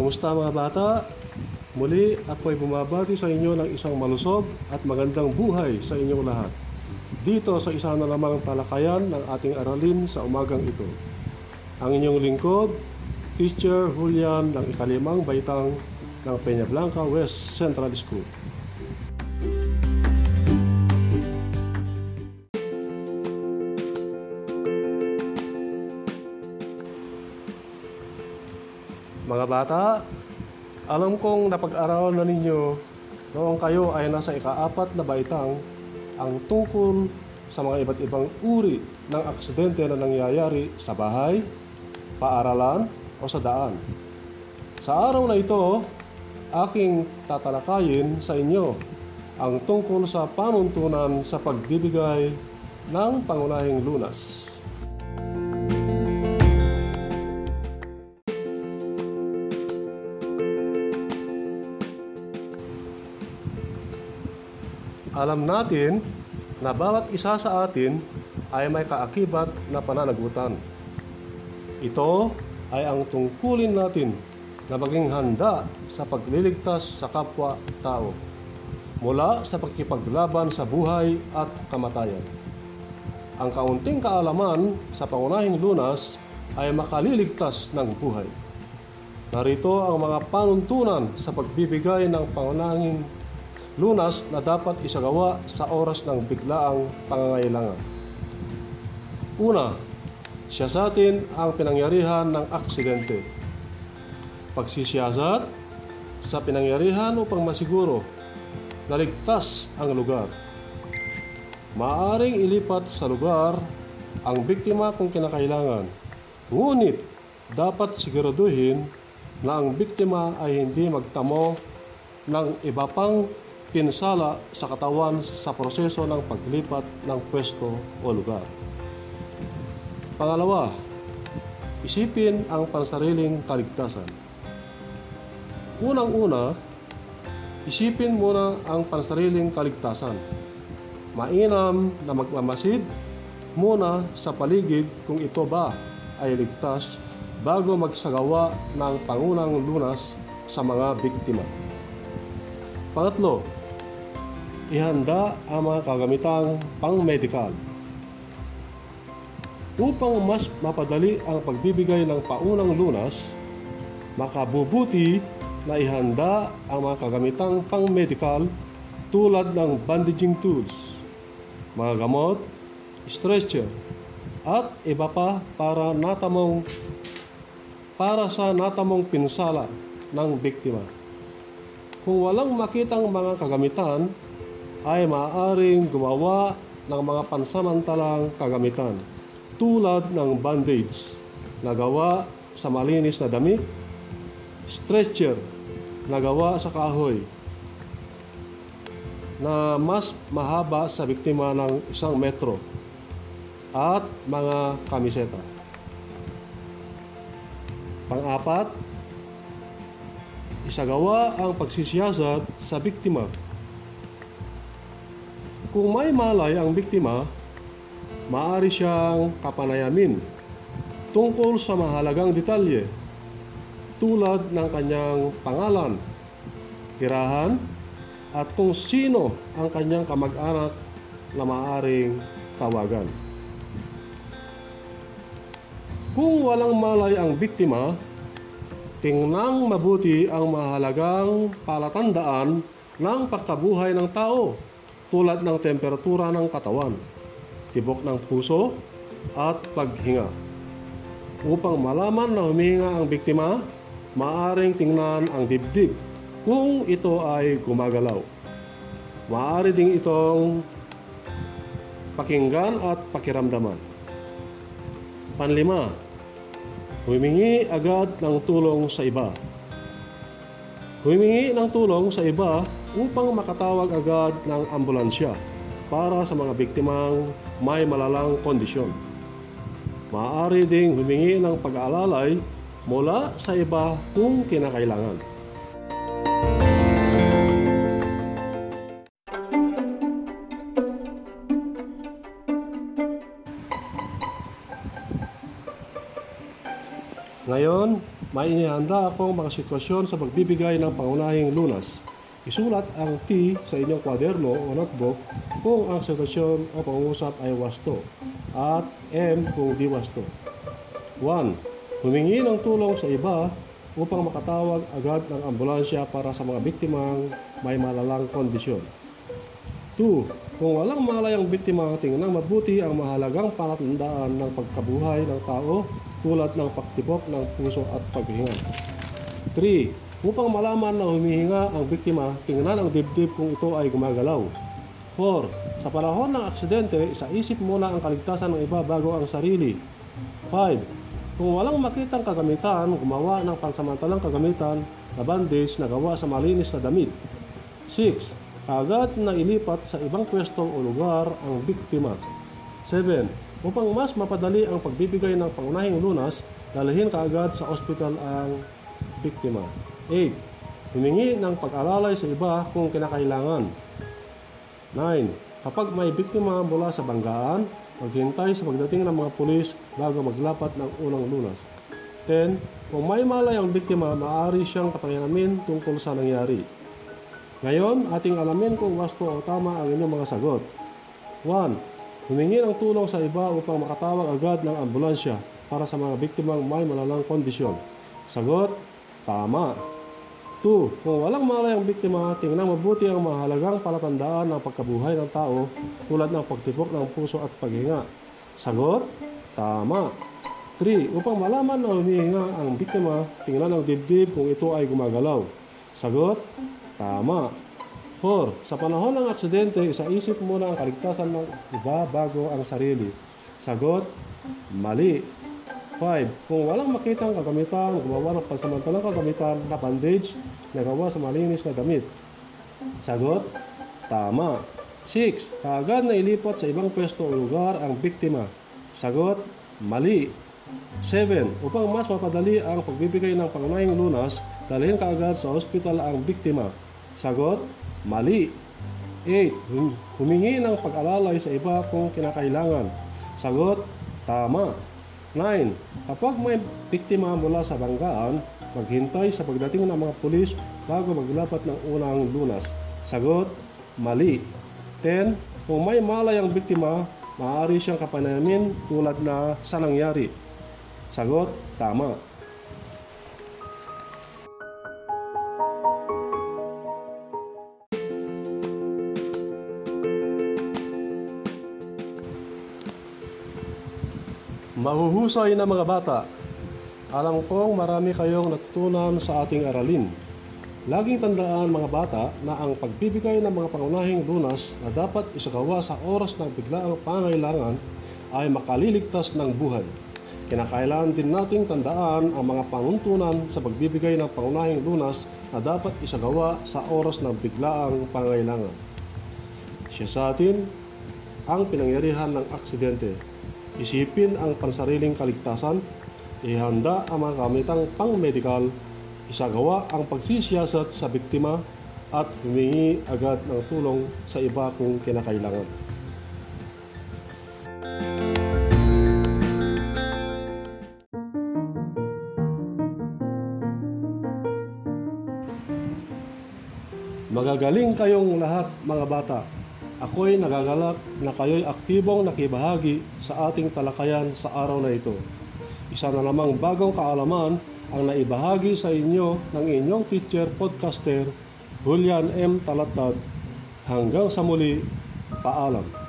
Kumusta mga bata? Muli ako ay bumabati sa inyo ng isang malusog at magandang buhay sa inyong lahat. Dito sa isa na lamang talakayan ng ating aralin sa umagang ito. Ang inyong lingkod, Teacher Julian ng ikalimang baitang ng Peña Blanca West Central School. Mga bata, alam kong napag-aralan na ninyo noong kayo ay nasa ikaapat na baitang ang tungkol sa mga iba't ibang uri ng aksidente na nangyayari sa bahay, paaralan o sa daan. Sa araw na ito, aking tatalakayin sa inyo ang tungkol sa panuntunan sa pagbibigay ng pangunahing lunas. Alam natin na bawat isa sa atin ay may kaakibat na pananagutan. Ito ay ang tungkulin natin na maging handa sa pagliligtas sa kapwa-tao mula sa pagkipaglaban sa buhay at kamatayan. Ang kaunting kaalaman sa pangunahing lunas ay makaliligtas ng buhay. Narito ang mga panuntunan sa pagbibigay ng pangunahing lunas na dapat isagawa sa oras ng biglaang pangangailangan. Una, siya sa atin ang pinangyarihan ng aksidente. Pagsisiyasat sa pinangyarihan upang masiguro na ligtas ang lugar. Maaring ilipat sa lugar ang biktima kung kinakailangan. Ngunit dapat siguraduhin na ang biktima ay hindi magtamo ng iba pang pinsala sa katawan sa proseso ng paglipat ng pwesto o lugar. Pangalawa, isipin ang pansariling kaligtasan. Unang-una, isipin muna ang pansariling kaligtasan. Mainam na magmamasid muna sa paligid kung ito ba ay ligtas bago magsagawa ng pangunang lunas sa mga biktima. Pangatlo, ihanda ang mga kagamitang pang-medical. Upang mas mapadali ang pagbibigay ng paunang lunas, makabubuti na ihanda ang mga kagamitang pang-medical tulad ng bandaging tools, mga gamot, stretcher, at iba pa para natamong para sa natamong pinsala ng biktima. Kung walang makitang mga kagamitan, ay maaaring gumawa ng mga pansamantalang kagamitan tulad ng bandage na gawa sa malinis na damit, stretcher na gawa sa kahoy na mas mahaba sa biktima ng isang metro at mga kamiseta. Pang-apat, isagawa ang pagsisiyasat sa biktima kung may malay ang biktima, maaari siyang kapanayamin tungkol sa mahalagang detalye tulad ng kanyang pangalan, tirahan, at kung sino ang kanyang kamag-anak na maaaring tawagan. Kung walang malay ang biktima, tingnang mabuti ang mahalagang palatandaan ng pagkabuhay ng tao tulad ng temperatura ng katawan, tibok ng puso, at paghinga. Upang malaman na humihinga ang biktima, maaring tingnan ang dibdib kung ito ay gumagalaw. Maaari ding itong pakinggan at pakiramdaman. Panlima, humingi agad ng tulong sa iba. Humingi ng tulong sa iba upang makatawag agad ng ambulansya para sa mga biktimang may malalang kondisyon. Maaari ding humingi ng pag-aalalay mula sa iba kung kinakailangan. Ngayon, may inihanda akong mga sitwasyon sa pagbibigay ng pangunahing lunas. Isulat ang T sa inyong kwaderno o notebook kung ang sitwasyon o pangungusap ay wasto at M kung di wasto. 1. Humingi ng tulong sa iba upang makatawag agad ng ambulansya para sa mga biktimang may malalang kondisyon. 2. Kung walang malay ang biktima, tingnan mabuti ang mahalagang palatandaan ng pagkabuhay ng tao tulad ng pagtibok ng puso at paghinga. 3. Upang malaman na humihinga ang biktima, tingnan ang dibdib kung ito ay gumagalaw. 4. Sa panahon ng aksidente, isaisip muna ang kaligtasan ng iba bago ang sarili. 5. Kung walang makitang kagamitan, gumawa ng pansamantalang kagamitan na bandage na gawa sa malinis na damit. 6. Agad na ilipat sa ibang pwesto o lugar ang biktima. 7. Upang mas mapadali ang pagbibigay ng pangunahing lunas, dalhin kaagad sa ospital ang biktima. 8. Humingi ng pag-alalay sa iba kung kinakailangan. 9. Kapag may biktima mula sa banggaan, maghintay sa pagdating ng mga pulis bago maglapat ng unang lunas. 10. Kung may malay ang biktima, maaari siyang kapangyanamin tungkol sa nangyari. Ngayon, ating alamin kung wasto o tama ang inyong mga sagot. 1. Humingi ng tulong sa iba upang makatawag agad ng ambulansya para sa mga biktimang may malalang kondisyon. Sagot, tama. 2. Kung walang malay ang biktima, tingnan mabuti ang mahalagang palatandaan ng pagkabuhay ng tao tulad ng pagtipok ng puso at paghinga. Sagot, tama. 3. Upang malaman na humihinga ang biktima, tingnan ang dibdib kung ito ay gumagalaw. Sagot, tama. 4. Sa panahon ng aksidente, isaisip muna ang kaligtasan ng iba bago ang sarili. Sagot, mali. 5. Kung walang makitang kagamitan, gumawa ng pansamantalang kagamitan na bandage na gawa sa malinis na damit. Sagot, tama. 6. Kaagad na ilipat sa ibang pwesto o lugar ang biktima. Sagot, mali. 7. Upang mas mapadali ang pagbibigay ng pangunahing lunas, dalhin kaagad sa ospital ang biktima. Sagot, mali. 8. Humingi ng pag-alalay sa iba kung kinakailangan. Sagot, tama. 9. Kapag may biktima mula sa banggaan, maghintay sa pagdating ng mga pulis bago maglapat ng unang lunas. Sagot, mali. 10. Kung may malay ang biktima, maaari siyang kapanamin tulad na sa nangyari. Sagot, tama. Mahuhusay na mga bata, alam kong marami kayong natutunan sa ating aralin. Laging tandaan mga bata na ang pagbibigay ng mga pangunahing lunas na dapat isagawa sa oras ng biglaang pangailangan ay makaliligtas ng buhay. Kinakailangan din nating tandaan ang mga panuntunan sa pagbibigay ng pangunahing lunas na dapat isagawa sa oras ng biglaang pangailangan. Siya sa atin ang pinangyarihan ng aksidente Isipin ang pansariling kaligtasan, ihanda ang mga kamitang pang-medical, isagawa ang pagsisiyasat sa biktima at humingi agad ng tulong sa iba kung kinakailangan. Magagaling kayong lahat mga bata. Ako'y nagagalak na kayo'y aktibong nakibahagi sa ating talakayan sa araw na ito. Isa na namang bagong kaalaman ang naibahagi sa inyo ng inyong teacher podcaster Julian M. Talatad. Hanggang sa muli, paalam.